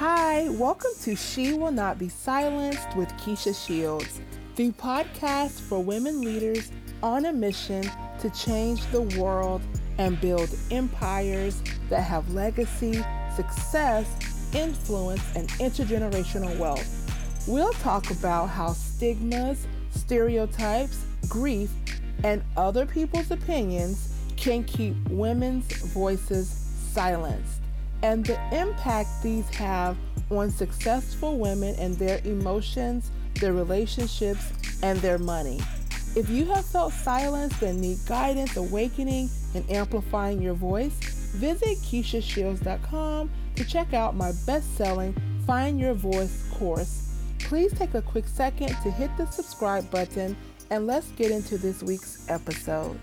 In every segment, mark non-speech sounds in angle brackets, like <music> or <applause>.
Hi, welcome to She Will Not Be Silenced with Keisha Shields, the podcast for women leaders on a mission to change the world and build empires that have legacy, success, influence, and intergenerational wealth. We'll talk about how stigmas, stereotypes, grief, and other people's opinions can keep women's voices silenced and the impact these have on successful women and their emotions, their relationships, and their money. If you have felt silenced and need guidance, awakening, and amplifying your voice, visit KeishaShields.com to check out my best selling Find Your Voice course. Please take a quick second to hit the subscribe button and let's get into this week's episode.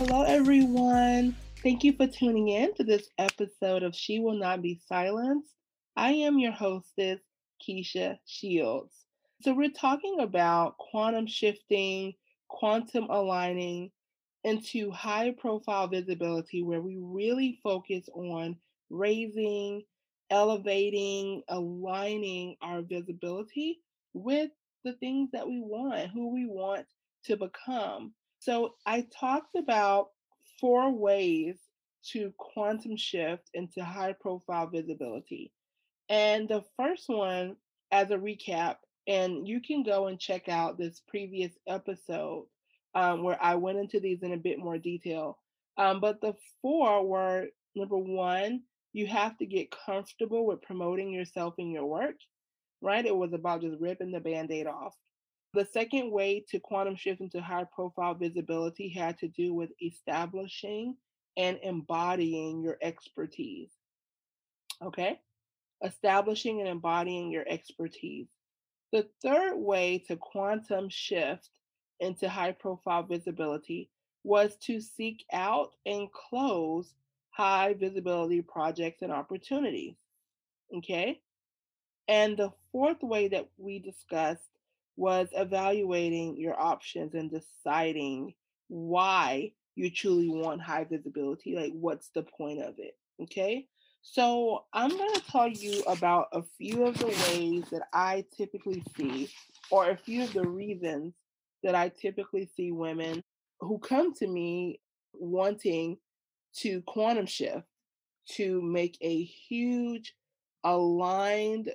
Hello, everyone. Thank you for tuning in to this episode of She Will Not Be Silenced. I am your hostess, Keisha Shields. So, we're talking about quantum shifting, quantum aligning into high profile visibility, where we really focus on raising, elevating, aligning our visibility with the things that we want, who we want to become. So I talked about four ways to quantum shift into high profile visibility. And the first one, as a recap, and you can go and check out this previous episode um, where I went into these in a bit more detail. Um, but the four were number one, you have to get comfortable with promoting yourself in your work, right? It was about just ripping the band aid off. The second way to quantum shift into high profile visibility had to do with establishing and embodying your expertise. Okay? Establishing and embodying your expertise. The third way to quantum shift into high profile visibility was to seek out and close high visibility projects and opportunities. Okay? And the fourth way that we discussed was evaluating your options and deciding why you truly want high visibility. Like, what's the point of it? Okay. So, I'm going to tell you about a few of the ways that I typically see, or a few of the reasons that I typically see women who come to me wanting to quantum shift to make a huge aligned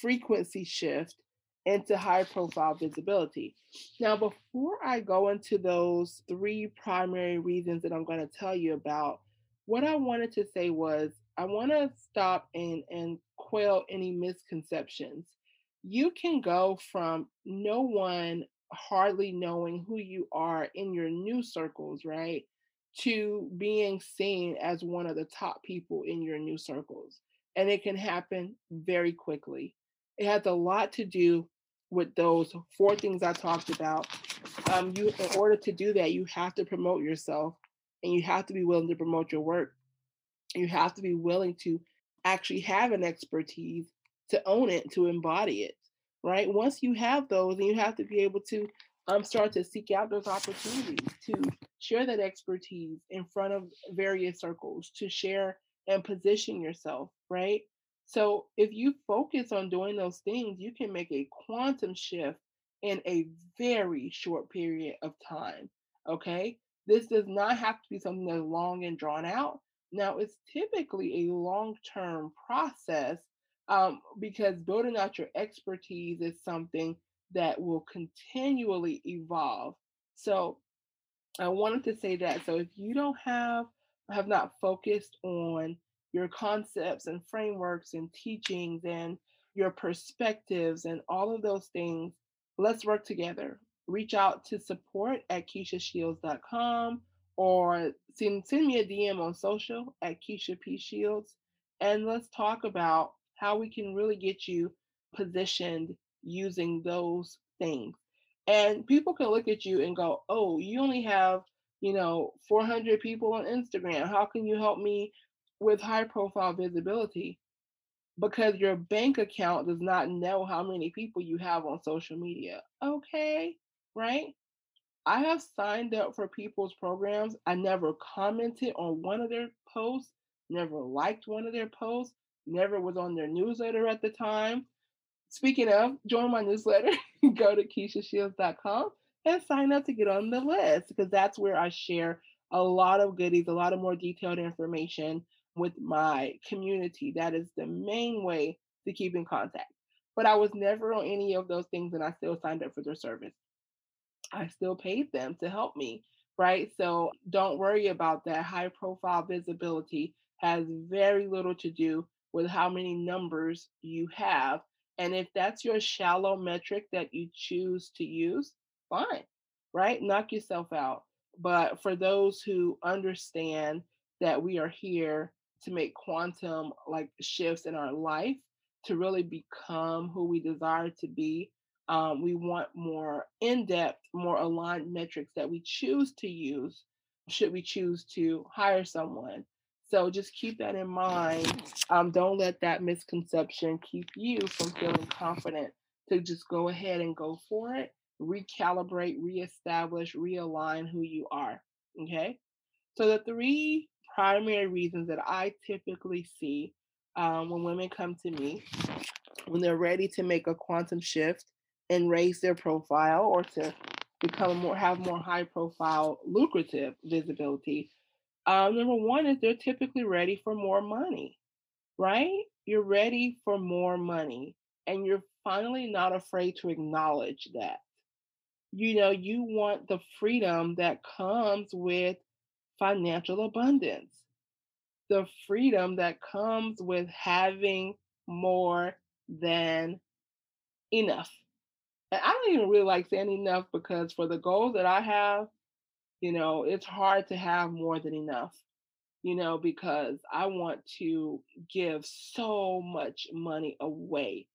frequency shift into high profile visibility. Now, before I go into those three primary reasons that I'm going to tell you about, what I wanted to say was I want to stop and, and quell any misconceptions. You can go from no one hardly knowing who you are in your new circles, right? To being seen as one of the top people in your new circles. And it can happen very quickly. It has a lot to do with those four things I talked about. Um, you, in order to do that, you have to promote yourself, and you have to be willing to promote your work. You have to be willing to actually have an expertise to own it, to embody it. Right. Once you have those, and you have to be able to um, start to seek out those opportunities to share that expertise in front of various circles, to share and position yourself. Right so if you focus on doing those things, you can make a quantum shift in a very short period of time. Okay. This does not have to be something that's long and drawn out. Now, it's typically a long term process um, because building out your expertise is something that will continually evolve. So, I wanted to say that. So, if you don't have, have not focused on your concepts and frameworks and teachings and your perspectives and all of those things, let's work together. Reach out to support at KeishaShields.com or send, send me a DM on social at Keisha P. Shields and let's talk about how we can really get you positioned using those things. And people can look at you and go, oh, you only have, you know, 400 people on Instagram. How can you help me with high profile visibility because your bank account does not know how many people you have on social media. Okay, right? I have signed up for people's programs. I never commented on one of their posts, never liked one of their posts, never was on their newsletter at the time. Speaking of, join my newsletter. <laughs> Go to KeishaShields.com and sign up to get on the list because that's where I share a lot of goodies, a lot of more detailed information with my community. That is the main way to keep in contact. But I was never on any of those things and I still signed up for their service. I still paid them to help me, right? So don't worry about that. High profile visibility has very little to do with how many numbers you have. And if that's your shallow metric that you choose to use, fine, right? Knock yourself out. But for those who understand that we are here to make quantum like shifts in our life, to really become who we desire to be, um, we want more in depth, more aligned metrics that we choose to use should we choose to hire someone. So just keep that in mind. Um, don't let that misconception keep you from feeling confident to just go ahead and go for it, recalibrate, reestablish, realign who you are. Okay. So the three primary reasons that I typically see um, when women come to me when they're ready to make a quantum shift and raise their profile or to become more have more high profile lucrative visibility um, number one is they're typically ready for more money right? You're ready for more money and you're finally not afraid to acknowledge that. You know you want the freedom that comes with financial abundance the freedom that comes with having more than enough and I don't even really like saying enough because for the goals that I have, you know, it's hard to have more than enough, you know, because I want to give so much money away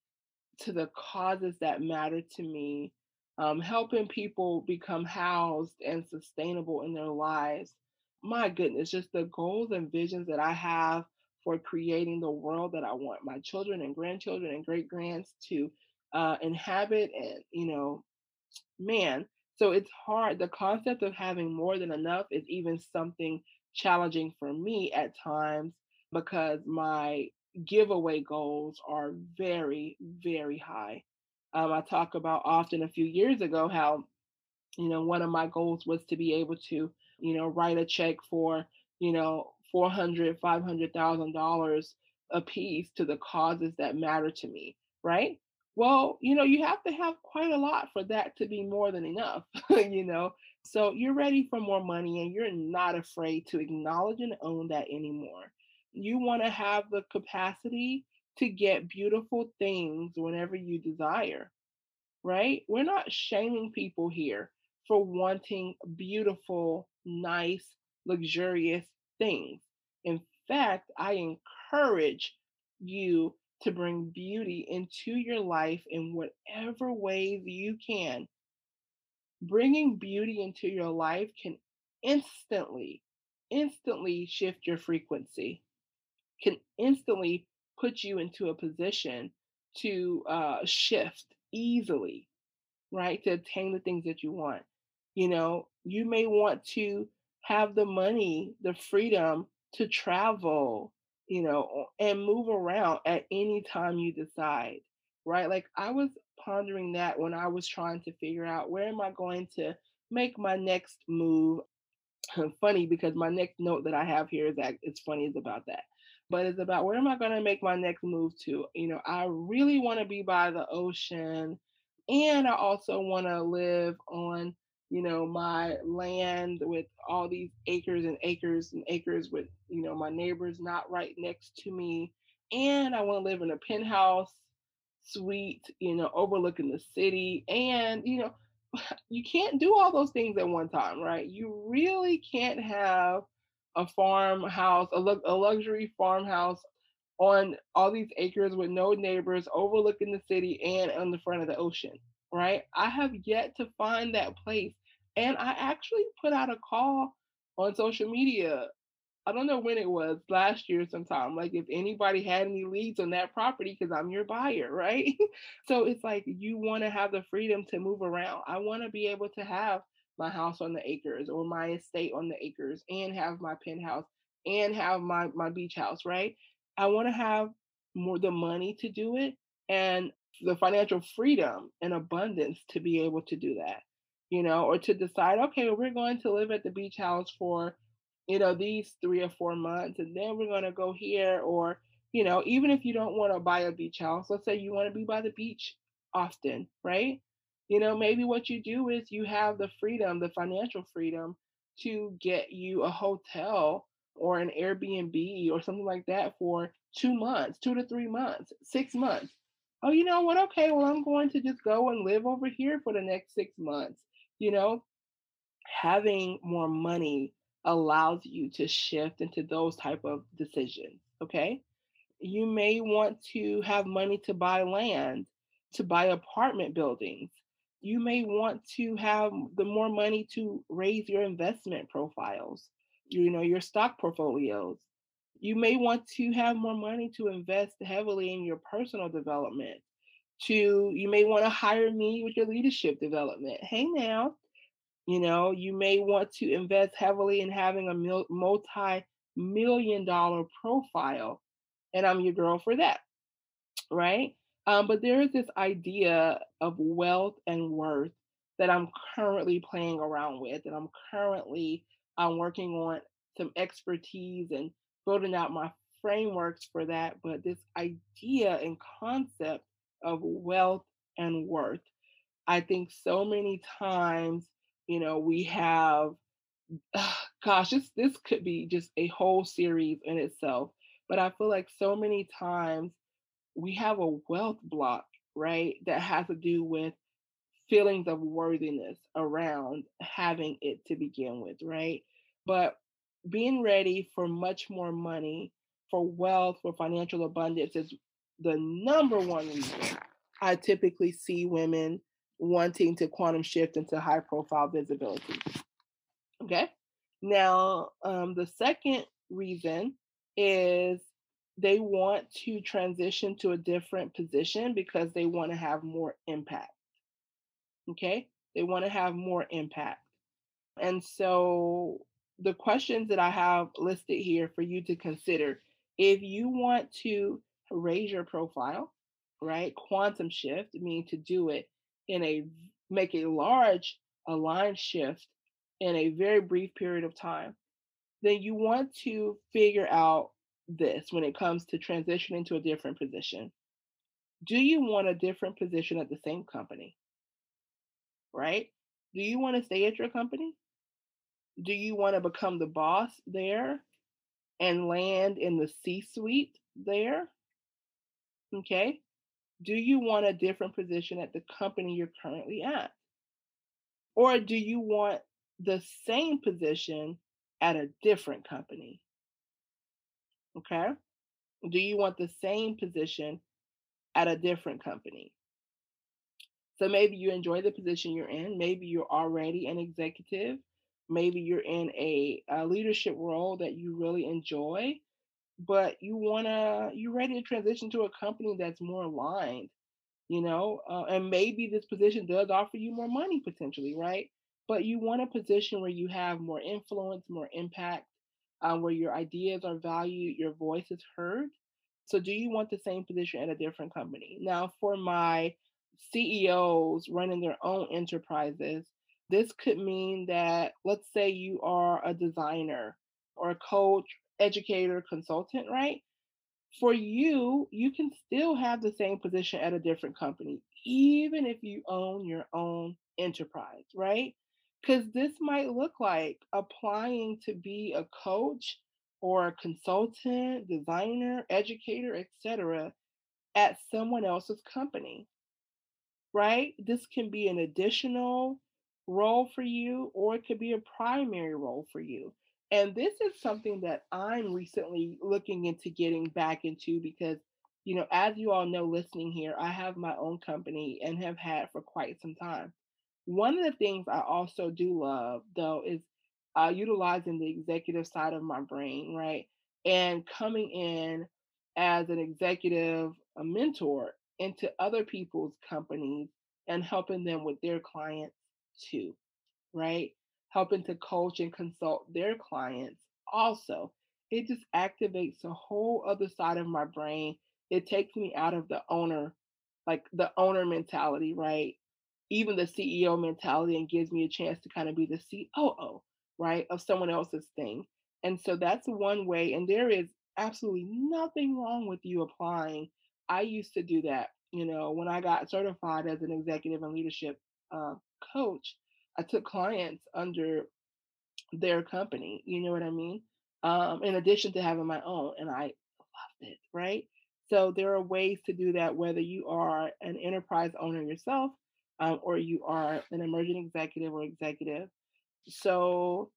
to the causes that matter to me, um, helping people become housed and sustainable in their lives. My goodness, just the goals and visions that I have for creating the world that I want my children and grandchildren and great grands to uh, inhabit and you know man so it's hard the concept of having more than enough is even something challenging for me at times because my giveaway goals are very very high. Um, i talk about often a few years ago how you know one of my goals was to be able to you know write a check for you know 400 500000 dollars a piece to the causes that matter to me right well, you know, you have to have quite a lot for that to be more than enough, <laughs> you know. So you're ready for more money and you're not afraid to acknowledge and own that anymore. You want to have the capacity to get beautiful things whenever you desire, right? We're not shaming people here for wanting beautiful, nice, luxurious things. In fact, I encourage you to bring beauty into your life in whatever ways you can. Bringing beauty into your life can instantly, instantly shift your frequency, can instantly put you into a position to uh, shift easily, right? To attain the things that you want. You know, you may want to have the money, the freedom to travel, you know, and move around at any time you decide, right? Like I was pondering that when I was trying to figure out where am I going to make my next move. <laughs> funny because my next note that I have here is that it's funny is about that. But it's about where am I going to make my next move to? You know, I really want to be by the ocean and I also want to live on you know, my land with all these acres and acres and acres with, you know, my neighbors not right next to me. And I want to live in a penthouse suite, you know, overlooking the city. And, you know, <laughs> you can't do all those things at one time, right? You really can't have a farmhouse, a, a luxury farmhouse on all these acres with no neighbors overlooking the city and on the front of the ocean, right? I have yet to find that place and I actually put out a call on social media. I don't know when it was, last year sometime. Like if anybody had any leads on that property, because I'm your buyer, right? <laughs> so it's like you want to have the freedom to move around. I want to be able to have my house on the acres or my estate on the acres and have my penthouse and have my my beach house, right? I want to have more the money to do it and the financial freedom and abundance to be able to do that. You know, or to decide, okay, we're going to live at the beach house for, you know, these 3 or 4 months and then we're going to go here or, you know, even if you don't want to buy a beach house, let's say you want to be by the beach often, right? You know, maybe what you do is you have the freedom, the financial freedom to get you a hotel or an Airbnb or something like that for two months, two to three months, six months. Oh, you know what? Okay, well, I'm going to just go and live over here for the next six months. You know, having more money allows you to shift into those type of decisions. Okay. You may want to have money to buy land, to buy apartment buildings. You may want to have the more money to raise your investment profiles you know your stock portfolios you may want to have more money to invest heavily in your personal development to you may want to hire me with your leadership development hey now you know you may want to invest heavily in having a mil- multi-million dollar profile and i'm your girl for that right um, but there is this idea of wealth and worth that i'm currently playing around with and i'm currently I'm working on some expertise and building out my frameworks for that. But this idea and concept of wealth and worth, I think so many times, you know, we have, gosh, this this could be just a whole series in itself. But I feel like so many times we have a wealth block, right, that has to do with feelings of worthiness around having it to begin with, right? But being ready for much more money, for wealth, for financial abundance is the number one reason I typically see women wanting to quantum shift into high profile visibility. Okay. Now, um, the second reason is they want to transition to a different position because they want to have more impact. Okay. They want to have more impact. And so the questions that I have listed here for you to consider. If you want to raise your profile, right? Quantum shift, meaning to do it in a make a large aligned shift in a very brief period of time, then you want to figure out this when it comes to transitioning to a different position. Do you want a different position at the same company? Right? Do you want to stay at your company? do you want to become the boss there and land in the C suite there? Okay. Do you want a different position at the company you're currently at? Or do you want the same position at a different company? Okay. Do you want the same position at a different company? So maybe you enjoy the position you're in. Maybe you're already an executive maybe you're in a, a leadership role that you really enjoy but you want to you're ready to transition to a company that's more aligned you know uh, and maybe this position does offer you more money potentially right? But you want a position where you have more influence more impact um, where your ideas are valued your voice is heard. So do you want the same position at a different company? Now for my ceos running their own enterprises this could mean that, let's say you are a designer or a coach, educator, consultant, right? For you, you can still have the same position at a different company, even if you own your own enterprise, right? Because this might look like applying to be a coach or a consultant, designer, educator, etc., at someone else's company, right? This can be an additional role for you, or it could be a primary role for you. And this is something that I'm recently looking into getting back into because, you know, as you all know, listening here, I have my own company and have had for quite some time. One of the things I also do love, though, is uh, utilizing the executive side of my brain, right? And coming in as an executive, a mentor into other people's companies and helping them with their clients too. right? Helping to coach and consult their clients. Also, it just activates a whole other side of my brain. It takes me out of the owner, like the owner mentality, right? Even the CEO mentality, and gives me a chance to kind of be the COO, right, of someone else's thing. And so that's one way. And there is absolutely nothing wrong with you applying. I used to do that. You know, when I got certified as an executive and leadership uh, coach, I took clients under their company. You know what I mean? Um, in addition to having my own, and I loved it. Right. So there are ways to do that, whether you are an enterprise owner yourself um, or you are an emerging executive or executive. So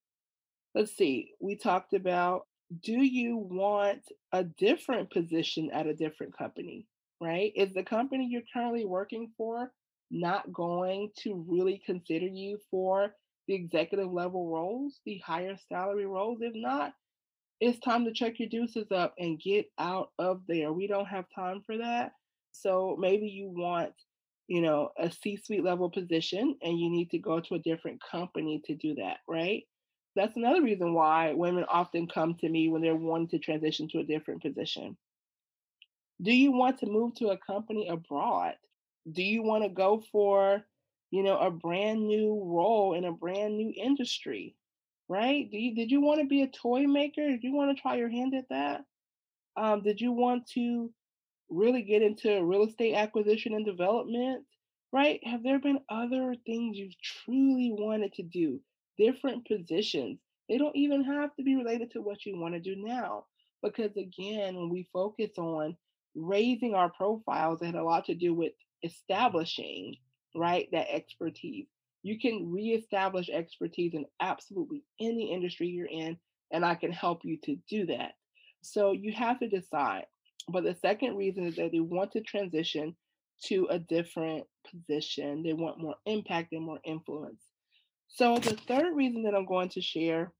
let's see, we talked about do you want a different position at a different company, right? Is the company you're currently working for not going to really consider you for the executive level roles, the higher salary roles? If not, it's time to check your deuces up and get out of there. We don't have time for that. So maybe you want, you know, a C suite level position and you need to go to a different company to do that, right? That's another reason why women often come to me when they're wanting to transition to a different position. Do you want to move to a company abroad? Do you want to go for, you know, a brand new role in a brand new industry? Right? Do you did you want to be a toy maker? Did you want to try your hand at that? Um, did you want to really get into real estate acquisition and development, right? Have there been other things you've truly wanted to do, different positions? They don't even have to be related to what you want to do now. Because again, when we focus on raising our profiles, it had a lot to do with establishing, right, that expertise. You can reestablish expertise in absolutely any industry you're in, and I can help you to do that. So you have to decide but the second reason is that they want to transition to a different position. They want more impact and more influence. So the third reason that I'm going to share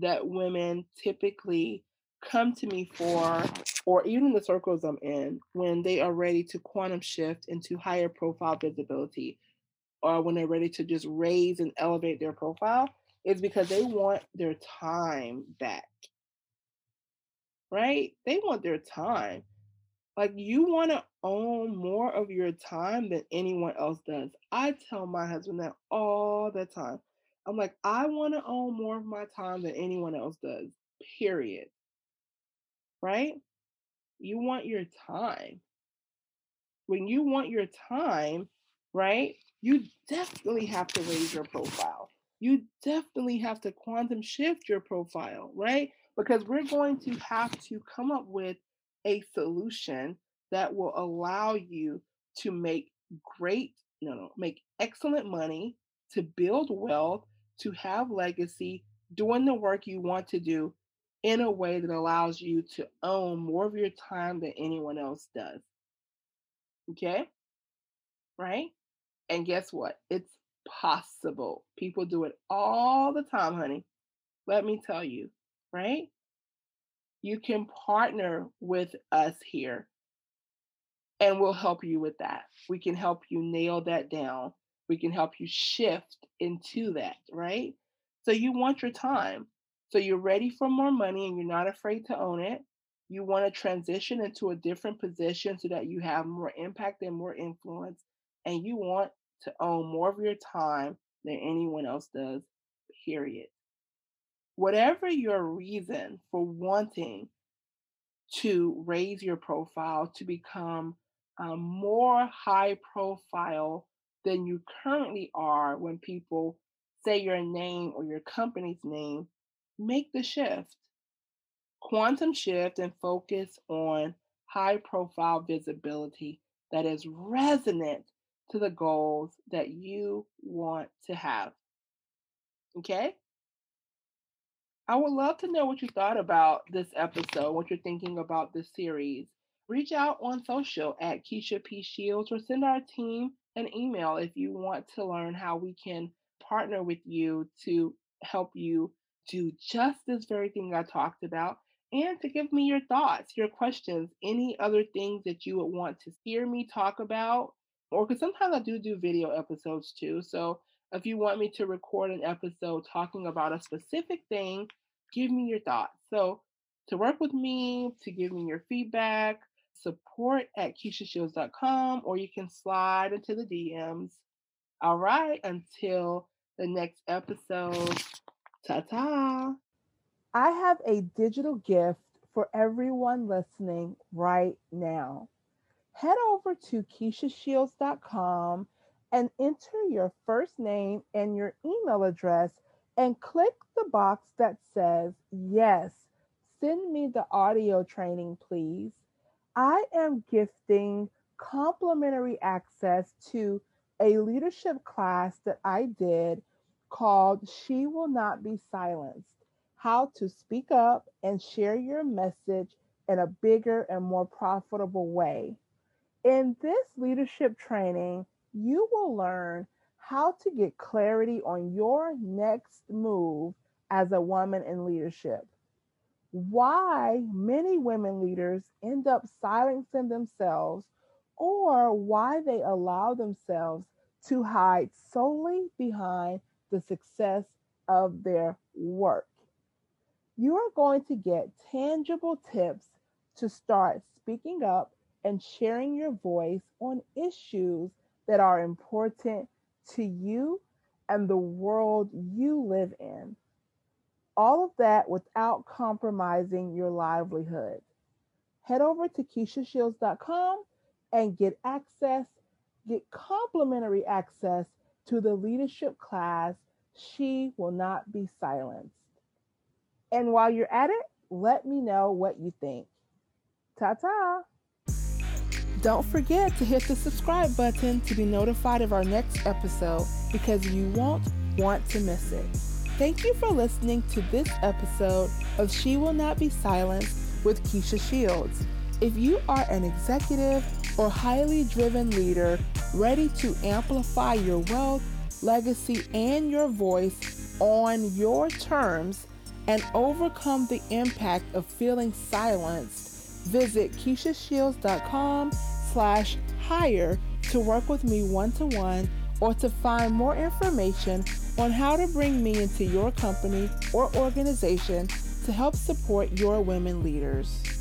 that women typically come to me for, or even the circles I'm in, when they are ready to quantum shift into higher profile visibility, or when they're ready to just raise and elevate their profile, is because they want their time back right? They want their time. Like you want to own more of your time than anyone else does. I tell my husband that all the time. I'm like, I want to own more of my time than anyone else does. Period. Right? You want your time. When you want your time, right? You definitely have to raise your profile. You definitely have to quantum shift your profile, right? because we're going to have to come up with a solution that will allow you to make great, no, no, make excellent money, to build wealth, to have legacy, doing the work you want to do in a way that allows you to own more of your time than anyone else does. Okay? Right? And guess what? It's possible. People do it all the time, honey. Let me tell you, right? You can partner with us here and we'll help you with that. We can help you nail that down. We can help you shift into that, right? So you want your time. So you're ready for more money and you're not afraid to own it. You want to transition into a different position so that you have more impact and more influence. And you want to own more of your time than anyone else does, period whatever your reason for wanting to raise your profile to become um, more high profile than you currently are when people say your name or your company's name, make the shift. Quantum shift and focus on high profile visibility that is resonant to the goals that you want to have. Okay? I would love to know what you thought about this episode, what you're thinking about this series. Reach out on social at Keisha P. Shields or send our team an email if you want to learn how we can partner with you to help you do just this very thing I talked about and to give me your thoughts, your questions, any other things that you would want to hear me talk about. Or because sometimes I do do video episodes too. So If you want me to record an episode talking about a specific thing, give me your thoughts. So, to work with me, to give me your feedback, support at KeishaShields.com, or you can slide into the DMs. All right, until the next episode, ta ta. I have a digital gift for everyone listening right now. Head over to KeishaShields.com and enter your first name and your email address and click the box that says, Yes, send me the audio training, please. I am gifting complimentary access to a leadership class that I did called She Will Not Be Silenced How to Speak Up and Share Your Message in a Bigger and More Profitable Way. In this leadership training, you will learn how to get clarity on your next move as a woman in leadership. Why many women leaders end up silencing themselves or why they allow themselves to hide solely behind the success of their work. You are going to get tangible tips to start speaking up and sharing your voice on issues that are important to you and the world you live in. All of that without compromising your livelihood. Head over to KeishaShields.com and get access, get complimentary access to the leadership class. She will not be silenced. And while you're at it, let me know what you think. Ta ta! Don't forget to hit the subscribe button to be notified of our next episode because you won't want to miss it. Thank you for listening to this episode of She Will Not Be Silenced with Keisha Shields. If you are an executive or highly driven leader ready to amplify your wealth, legacy, and your voice on your terms and overcome the impact of feeling silenced, visit KeishaShields.com slash hire to work with me one-to-one or to find more information on how to bring me into your company or organization to help support your women leaders.